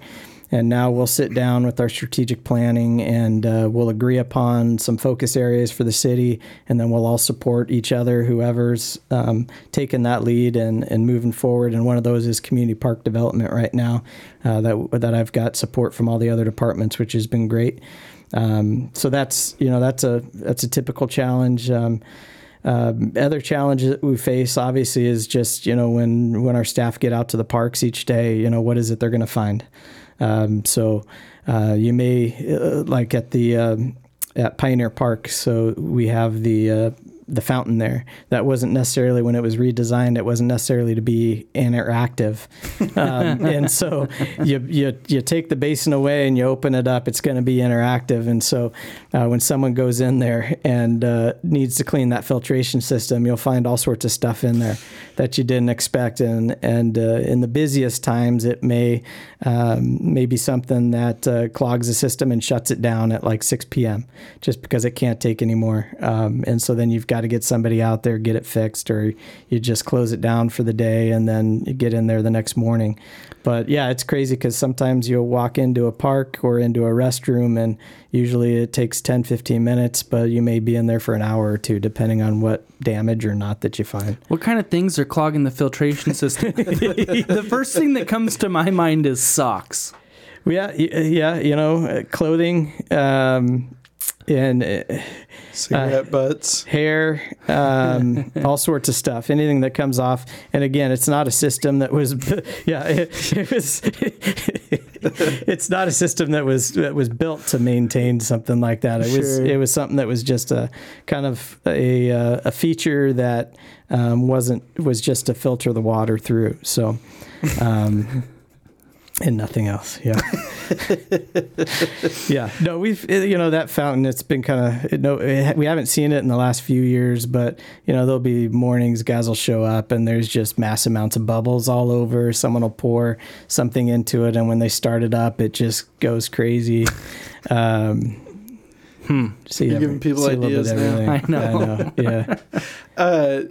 And now we'll sit down with our strategic planning and uh, we'll agree upon some focus areas for the city. And then we'll all support each other, whoever's um, taking that lead and, and moving forward. And one of those is community park development right now uh, that, that I've got support from all the other departments, which has been great. Um, so that's, you know, that's a, that's a typical challenge. Um, um, other challenges that we face, obviously, is just you know when when our staff get out to the parks each day, you know what is it they're going to find. Um, so uh, you may uh, like at the um, at Pioneer Park. So we have the uh, the fountain there. That wasn't necessarily when it was redesigned. It wasn't necessarily to be interactive, um, and so you, you you take the basin away and you open it up. It's going to be interactive, and so uh, when someone goes in there and uh, needs to clean that filtration system, you'll find all sorts of stuff in there that you didn't expect. And and uh, in the busiest times, it may um, may be something that uh, clogs the system and shuts it down at like 6 p.m. just because it can't take anymore. Um, and so then you've got to get somebody out there, get it fixed, or you just close it down for the day and then you get in there the next morning. But yeah, it's crazy because sometimes you'll walk into a park or into a restroom and usually it takes 10, 15 minutes, but you may be in there for an hour or two, depending on what damage or not that you find. What kind of things are clogging the filtration system? the first thing that comes to my mind is socks. Yeah, yeah, you know, uh, clothing, um, and uh, Cigarette butts. hair, um, all sorts of stuff. Anything that comes off. And again, it's not a system that was, yeah, it, it was. it's not a system that was that was built to maintain something like that. It was it was something that was just a kind of a uh, a feature that um, wasn't was just to filter the water through. So. Um, and nothing else. Yeah. yeah. No, we've it- you know that fountain. It's been kind of no. It, we haven't seen it in the last few years, but you know there'll be mornings guys will show up and there's just mass amounts of bubbles all over. Someone will pour something into it, and when they start it up, it just goes crazy. Um, Hmm. see You're every- giving people see a little bit ideas now. I know. I know. Yeah. Uh,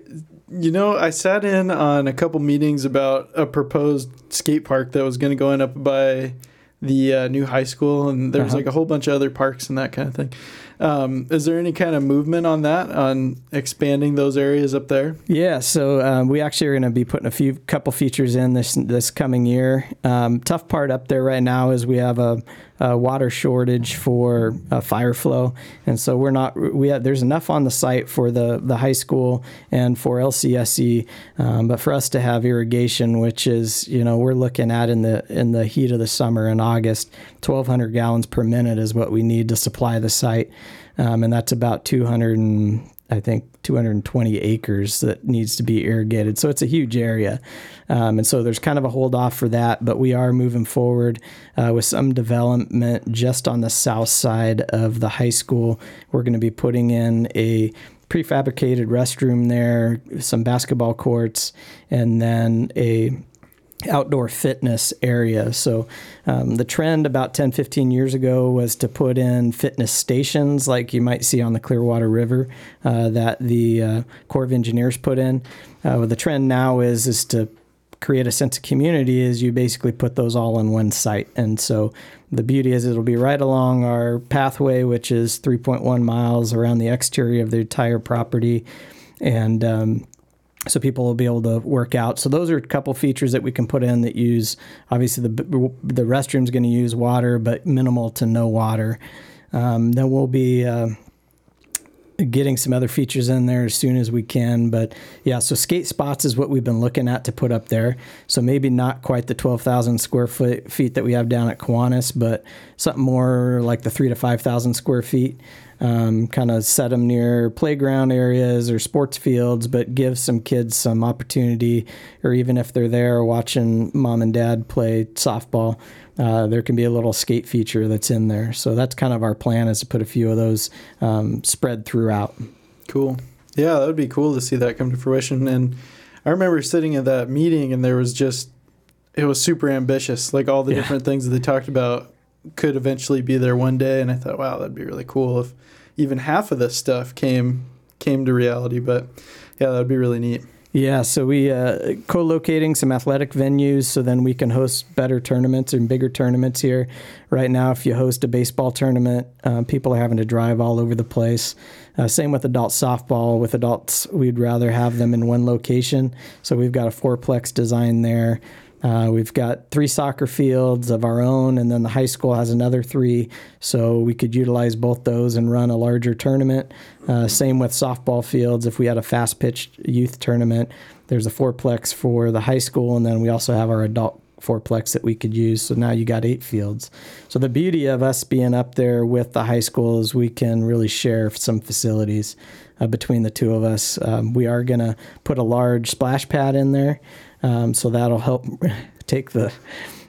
you know, I sat in on a couple meetings about a proposed skate park that was going to go in up by the uh, new high school, and there's Uh-huh. like a whole bunch of other parks and that kind of thing. Um, is there any kind of movement on that, on expanding those areas up there? Yeah, so um, we actually are going to be putting a few couple features in this this coming year. Um, tough part up there right now is we have a, a water shortage for uh, fire flow, and so we're not we have, there's enough on the site for the the high school and for LCSE, um, but for us to have irrigation, which is you know we're looking at in the in the heat of the summer in August, 1,200 gallons per minute is what we need to supply the site, um, and that's about 200 and I think 220 acres that needs to be irrigated. So it's a huge area. Um, and so there's kind of a hold off for that, but we are moving forward uh, with some development just on the south side of the high school. We're going to be putting in a prefabricated restroom there, some basketball courts, and then a outdoor fitness area. So um, the trend about 10, 15 years ago was to put in fitness stations like you might see on the Clearwater River uh, that the uh, Corps of Engineers put in. Uh, the trend now is is to create a sense of community is you basically put those all in one site. And so the beauty is it'll be right along our pathway, which is 3.1 miles around the exterior of the entire property. And um, so people will be able to work out. So those are a couple features that we can put in that use. Obviously, the the restroom's going to use water, but minimal to no water. Um, then we'll be uh, getting some other features in there as soon as we can. But yeah, so skate spots is what we've been looking at to put up there. So maybe not quite the 12,000 square foot feet that we have down at Kiwanis, but something more like the three to 5,000 square feet. Um, kind of set them near playground areas or sports fields, but give some kids some opportunity, or even if they're there watching mom and dad play softball, uh, there can be a little skate feature that's in there. So that's kind of our plan is to put a few of those um, spread throughout. Cool. Yeah, that would be cool to see that come to fruition. And I remember sitting at that meeting, and there was just it was super ambitious. Like all the Yeah. different things that they talked about could eventually be there one day. And I thought, wow, that'd be really cool if even half of this stuff came came to reality. But yeah, that'd be really neat. Yeah, so we uh, co-locating some athletic venues, so then we can host better tournaments and bigger tournaments here. Right now, if you host a baseball tournament, uh, people are having to drive all over the place. Uh, same with adult softball. With adults, we'd rather have them in one location. So we've got a fourplex design there. Uh, we've got three soccer fields of our own, and then the high school has another three. So we could utilize both those and run a larger tournament. Uh, same with softball fields. If we had a fast pitch youth tournament, there's a fourplex for the high school, and then we also have our adult fourplex that we could use. So now you got eight fields. So the beauty of us being up there with the high school is we can really share some facilities uh, between the two of us. Um, we are going to put a large splash pad in there, um, so that'll help take the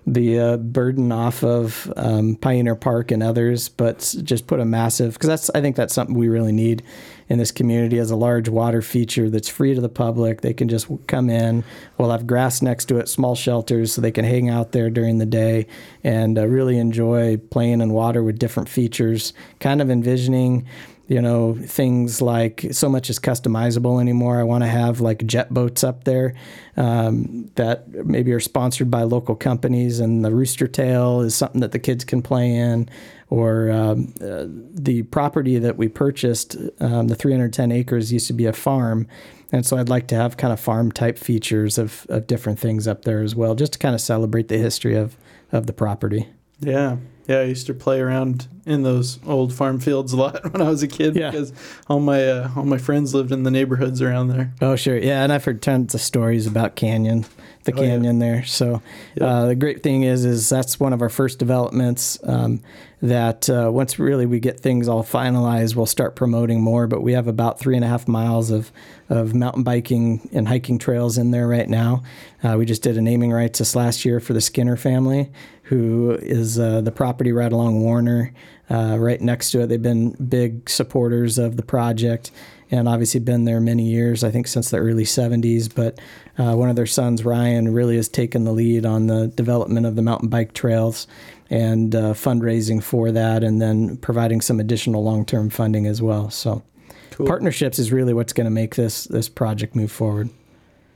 the uh, burden off of um, Pioneer Park and others, but just put a massive because that's I think that's something we really need in this community as a large water feature that's free to the public. They can just come in. We'll have grass next to it, small shelters, so they can hang out there during the day and uh, really enjoy playing in water with different features. Kind of envisioning you know things like so much is customizable anymore i want to have like jet boats up there um, that maybe are sponsored by local companies and the rooster tail is something that the kids can play in or um, uh, the property that we purchased um, the 310 acres used to be a farm and so i'd like to have kind of farm type features of, of different things up there as well just to kind of celebrate the history of, of the property Yeah. Yeah, I used to play around in those old farm fields a lot when I was a kid Yeah. because all my uh, all my friends lived in the neighborhoods around there. Oh, sure. Yeah, and I've heard tons of stories about Canyon, the Oh, yeah. canyon there. So Yeah. uh, the great thing is, is that's one of our first developments. Um, that uh, once really we get things all finalized, we'll start promoting more. But we have about three and a half miles of of mountain biking and hiking trails in there right now. Uh, we just did a naming rights this last year for the Skinner family, who is uh, the property right along Warner, uh, right next to it. They've been big supporters of the project and obviously been there many years, I think since the early 70s. But uh, one of their sons, Ryan, really has taken the lead on the development of the mountain bike trails and uh, fundraising for that, and then providing some additional long term funding as well. So, Cool. partnerships is really what's going to make this, this project move forward.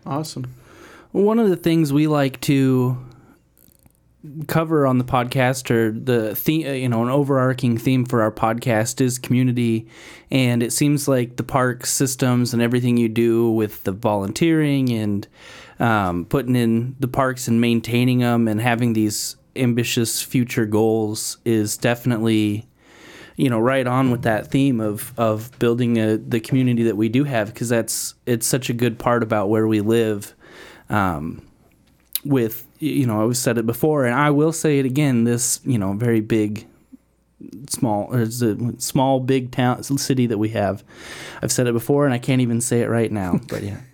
Awesome. One of the things we like to cover on the podcast or the theme, uh, you know, an overarching theme for our podcast is community. And it seems like the park systems and everything you do with the volunteering and um, putting in the parks and maintaining them and having these ambitious future goals is definitely you know right on with that theme of of building a, the community that we do have because that's it's such a good part about where we live um, with you know I've said it before and I will say it again this you know very big small or it's a small big town city that we have. I've said it before and I can't even say it right now but yeah.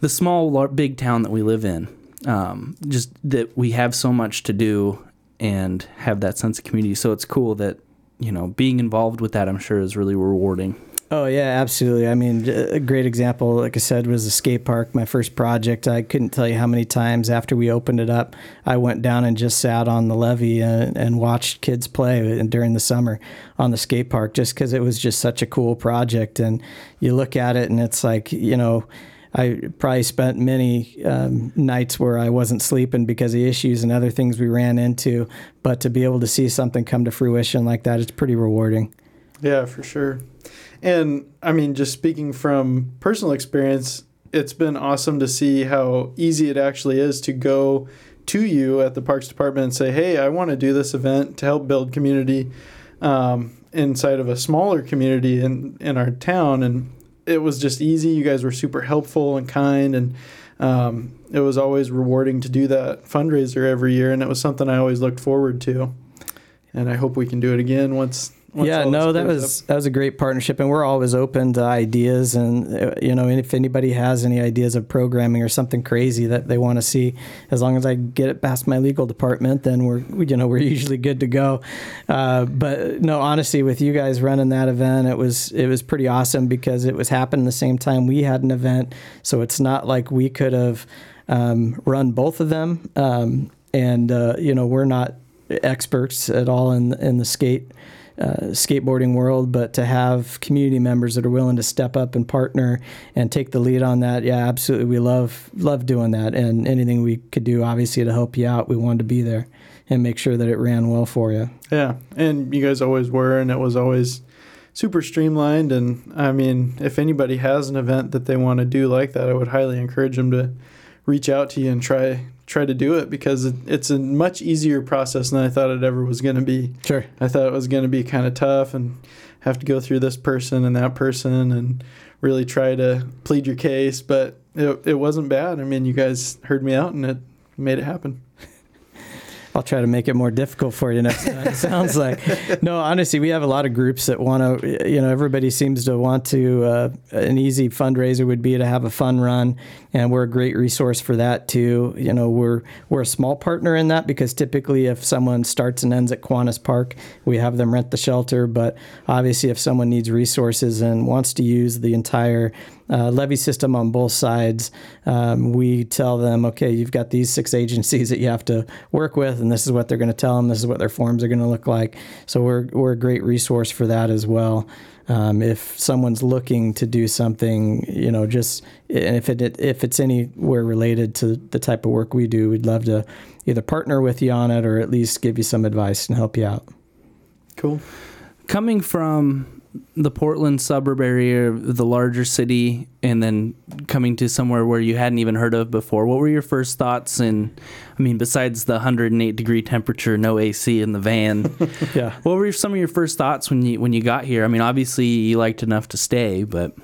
The small big town that we live in um, just that we have so much to do and have that sense of community. So it's cool that you know being involved with that I'm sure is really rewarding Oh yeah, absolutely. I mean, a great example, like I said, was the skate park. My first project. I couldn't tell you how many times after we opened it up, I went down and just sat on the levee and, and watched kids play during the summer on the skate park, just because it was just such a cool project. And you look at it, and it's like you know. I probably spent many um, nights where I wasn't sleeping because of issues and other things we ran into. But to be able to see something come to fruition like that, it's pretty rewarding. Yeah, for sure. And I mean, just speaking from personal experience, it's been awesome to see how easy it actually is to go to you at the Parks Department and say, hey, I want to do this event to help build community um, inside of a smaller community in, in our town. And it was just easy. You guys were super helpful and kind. And um, it was always rewarding to do that fundraiser every year. And it was something I always looked forward to. And I hope we can do it again once yeah, no, that was up. that was a great partnership, and we're always open to ideas. And uh, you know, if anybody has any ideas of programming or something crazy that they want to see, as long as I get it past my legal department, then we're you know we're usually good to go. Uh, but no, honestly, with you guys running that event, it was it was pretty awesome because it was happening the same time we had an event, so it's not like we could have um, run both of them. Um, and uh, you know, we're not experts at all in in the skate uh, skateboarding world, but to have community members that are willing to step up and partner and take the lead on that, yeah, absolutely, we love love doing that, and anything we could do, obviously, to help you out, we wanted to be there and make sure that it ran well for you. Yeah, and you guys always were, and it was always super streamlined. And I mean, if anybody has an event that they want to do like that, I would highly encourage them to reach out to you and try try to do it because it, it's a much easier process than I thought it ever was going to be. Sure. I thought it was going to be kind of tough and have to go through this person and that person and really try to plead your case, but it, it wasn't bad. I mean, you guys heard me out and it made it happen. I'll try to make it more difficult for you next time. It sounds like no. Honestly, we have a lot of groups that want to. You know, everybody seems to want to. Uh, an easy fundraiser would be to have a fun run, and we're a great resource for that too. You know, we're we're a small partner in that because typically, if someone starts and ends at Kiwanis Park, we have them rent the shelter. But obviously, if someone needs resources and wants to use the entire uh, levee system on both sides, um, we tell them, okay, you've got these six agencies that you have to work with, and this is what they're going to tell them. This is what their forms are going to look like. So we're we're a great resource for that as well. Um, if someone's looking to do something, you know, just and if it if it's anywhere related to the type of work we do, we'd love to either partner with you on it or at least give you some advice and help you out. Cool. Coming from the Portland suburb area, the larger city, and then coming to somewhere where you hadn't even heard of before. What were your first thoughts? And I mean, besides the 108 degree temperature, no AC in the van, yeah. What were some of your first thoughts when you when you got here? I mean, obviously you liked enough to stay, but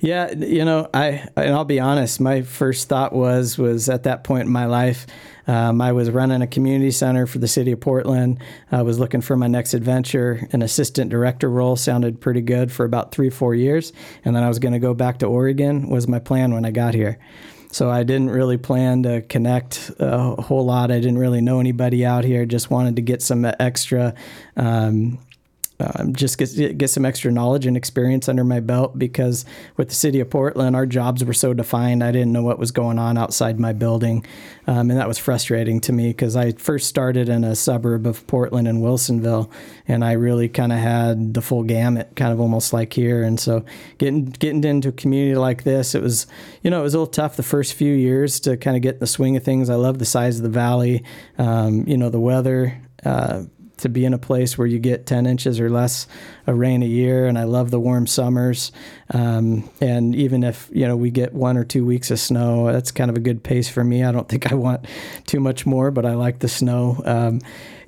yeah, you know, I and I'll be honest. My first thought was was at that point in my life, um, I was running a community center for the city of Portland. I was looking for my next adventure. An assistant director role sounded pretty good for about three four years, and then I was going to go back to Oregon. Was my plan when I got here. So I didn't really plan to connect a whole lot. I didn't really know anybody out here. Just wanted to get some extra. Um, um, just get get some extra knowledge and experience under my belt because with the city of Portland, our jobs were so defined. I didn't know what was going on outside my building, um, and that was frustrating to me because I first started in a suburb of Portland in Wilsonville, and I really kind of had the full gamut, kind of almost like here. And so getting getting into a community like this, it was you know it was a little tough the first few years to kind of get in the swing of things. I love the size of the valley, um, you know the weather. Uh, to be in a place where you get 10 inches or less of rain a year and i love the warm summers. Um, and even if you know we get one or two weeks of snow that's kind of a good pace for me. I don't think i want too much more but i like the snow. Um,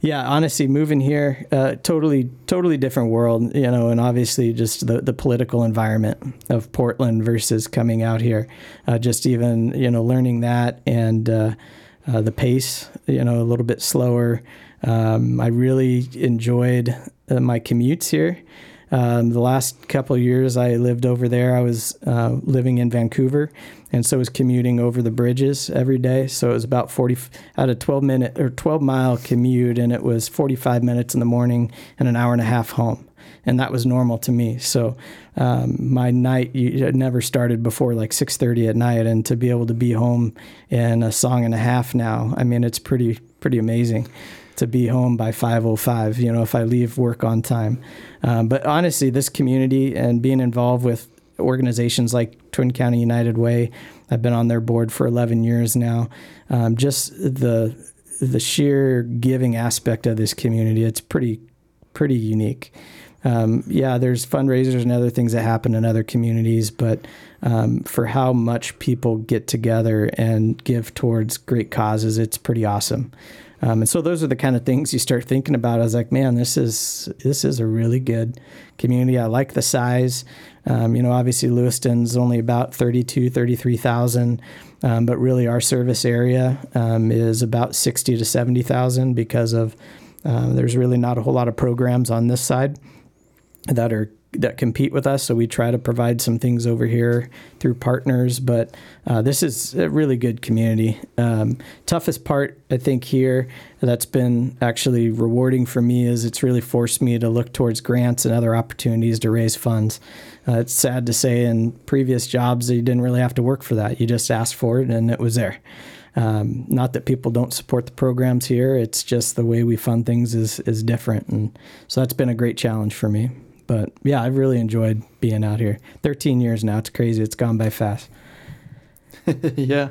yeah honestly moving here uh, totally totally different world you know and obviously just the, the political environment of portland versus coming out here. Uh, just even you know learning that and uh, uh the pace you know a little bit slower um, I really enjoyed uh, my commutes here. Um, the last couple years I lived over there, I was uh, living in Vancouver, and so I was commuting over the bridges every day. So it was about 40, out a 12 minute or 12 mile commute, and it was 45 minutes in the morning and an hour and a half home. And that was normal to me. So um, my night never started before like 6:30 at night, and to be able to be home in a song and a half now, I mean, it's pretty pretty amazing to be home by 5:05. You know, if I leave work on time. Um, but honestly, this community and being involved with organizations like Twin County United Way, I've been on their board for 11 years now. Um, just the the sheer giving aspect of this community, it's pretty pretty unique. Um, yeah, there's fundraisers and other things that happen in other communities, but um, for how much people get together and give towards great causes, it's pretty awesome. Um, and so those are the kind of things you start thinking about. I was like, man, this is this is a really good community. I like the size. Um, you know, obviously Lewiston's only about 32, 33,000, um, but really our service area um, is about 60 to 70,000 because of uh, there's really not a whole lot of programs on this side that are that compete with us. So we try to provide some things over here through partners. But uh, this is a really good community. Um, toughest part, I think, here that's been actually rewarding for me is it's really forced me to look towards grants and other opportunities to raise funds. Uh, it's sad to say in previous jobs you didn't really have to work for that. You just asked for it and it was there. Um, not that people don't support the programs here. It's just the way we fund things is is different, and so that's been a great challenge for me. But yeah, I've really enjoyed being out here. 13 years now. It's crazy. It's gone by fast. yeah.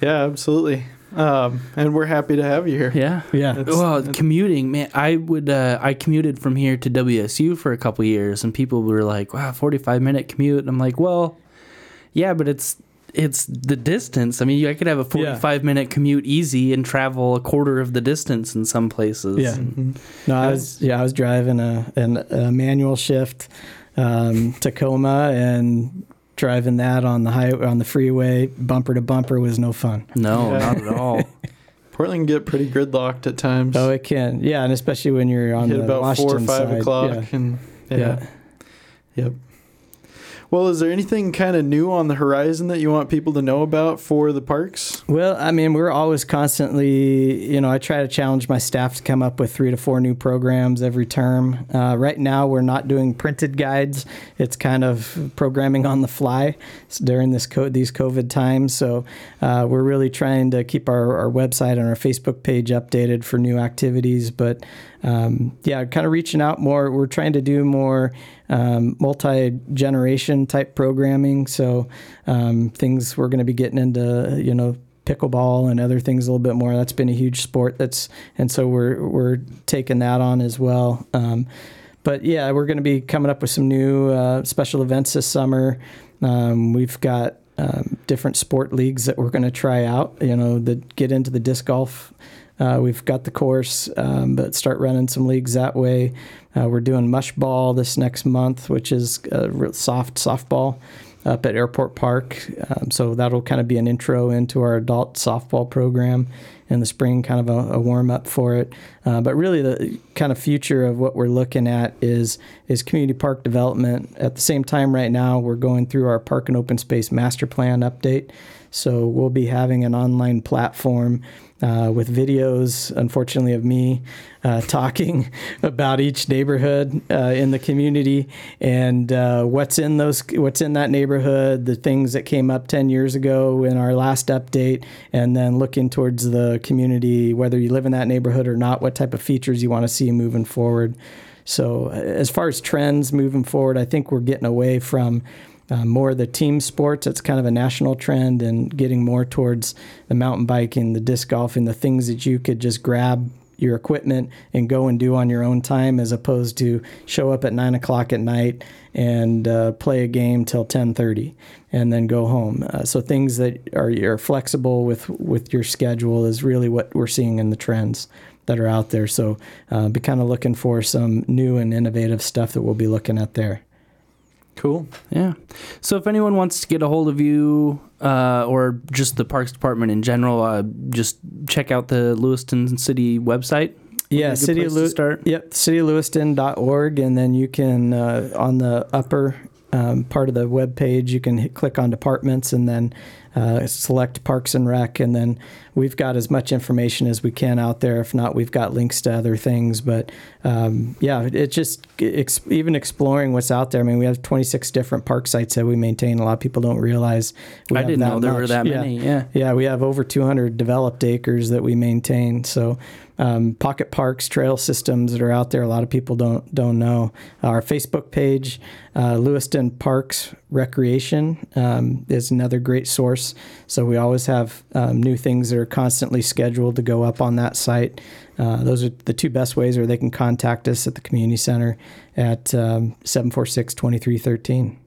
Yeah, absolutely. Um, and we're happy to have you here. Yeah, yeah. It's, well, it's, commuting, man. I would. Uh, I commuted from here to WSU for a couple years, and people were like, "Wow, forty-five minute commute." And I'm like, "Well, yeah, but it's it's the distance. I mean, I could have a 45 yeah. minute commute easy and travel a quarter of the distance in some places. Yeah. Mm-hmm. No, I was yeah, I was driving a, a manual shift um, Tacoma and driving that on the highway on the freeway bumper to bumper was no fun. No, yeah. not at all. Portland can get pretty gridlocked at times. Oh, it can. Yeah, and especially when you're on Hit the about Washington four or five side. o'clock, yeah. and yeah. yeah. Yep. Well, is there anything kind of new on the horizon that you want people to know about for the parks? Well, I mean, we're always constantly, you know, I try to challenge my staff to come up with three to four new programs every term. Uh, right now, we're not doing printed guides. It's kind of programming on the fly during this co- these COVID times. So uh, we're really trying to keep our, our website and our Facebook page updated for new activities. But um, yeah, kind of reaching out more. We're trying to do more um, multi generation type programming. So um, things we're going to be getting into, you know, pickleball and other things a little bit more. That's been a huge sport. That's and so we're we're taking that on as well. Um, but yeah, we're going to be coming up with some new uh, special events this summer. Um, we've got um, different sport leagues that we're going to try out. You know, that get into the disc golf uh, we've got the course, um, but start running some leagues that way. Uh, we're doing mush ball this next month, which is soft softball up at Airport Park. Um, so that'll kind of be an intro into our adult softball program in the spring, kind of a, a warm up for it. Uh, but really, the kind of future of what we're looking at is is community park development. At the same time, right now, we're going through our park and open space master plan update. So we'll be having an online platform uh, with videos, unfortunately, of me uh, talking about each neighborhood uh, in the community and uh, what's in those, what's in that neighborhood, the things that came up ten years ago in our last update, and then looking towards the community, whether you live in that neighborhood or not, what type of features you want to see moving forward. So, as far as trends moving forward, I think we're getting away from uh, more of the team sports. It's kind of a national trend and getting more towards the mountain biking, the disc golf, and the things that you could just grab your equipment and go and do on your own time as opposed to show up at nine o'clock at night and uh, play a game till 10.30 and then go home. Uh, so things that are, are flexible with with your schedule is really what we're seeing in the trends that are out there. So uh, be kind of looking for some new and innovative stuff that we'll be looking at there Cool. Yeah. So if anyone wants to get a hold of you uh, or just the Parks Department in general, uh, just check out the Lewiston City website. Yeah, city of Lew- start. Yep, cityoflewiston.org, and then you can uh, on the upper um, part of the web page you can hit, click on departments and then uh, select Parks and Rec, and then we've got as much information as we can out there. If not, we've got links to other things. But um, yeah, it's just ex- even exploring what's out there. I mean, we have 26 different park sites that we maintain. A lot of people don't realize. We I didn't know there were that Yeah. many. Yeah. Yeah, we have over 200 developed acres that we maintain. So, um, pocket parks, trail systems that are out there. A lot of people don't don't know. Our Facebook page, uh, Lewiston Parks Recreation, um, is another great source. So we always have um, new things that are constantly scheduled to go up on that site. Uh, those are the two best ways, or they can contact us at the community center at um, 746 2313.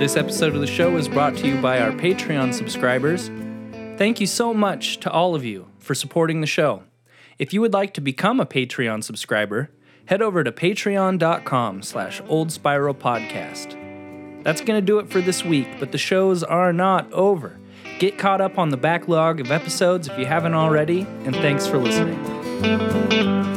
This episode of the show is brought to you by our Patreon subscribers. Thank you so much to all of you for supporting the show. If you would like to become a Patreon subscriber, head over to patreon.com slash old spiral podcast. That's going to do it for this week, but the shows are not over. Get caught up on the backlog of episodes if you haven't already, and thanks for listening.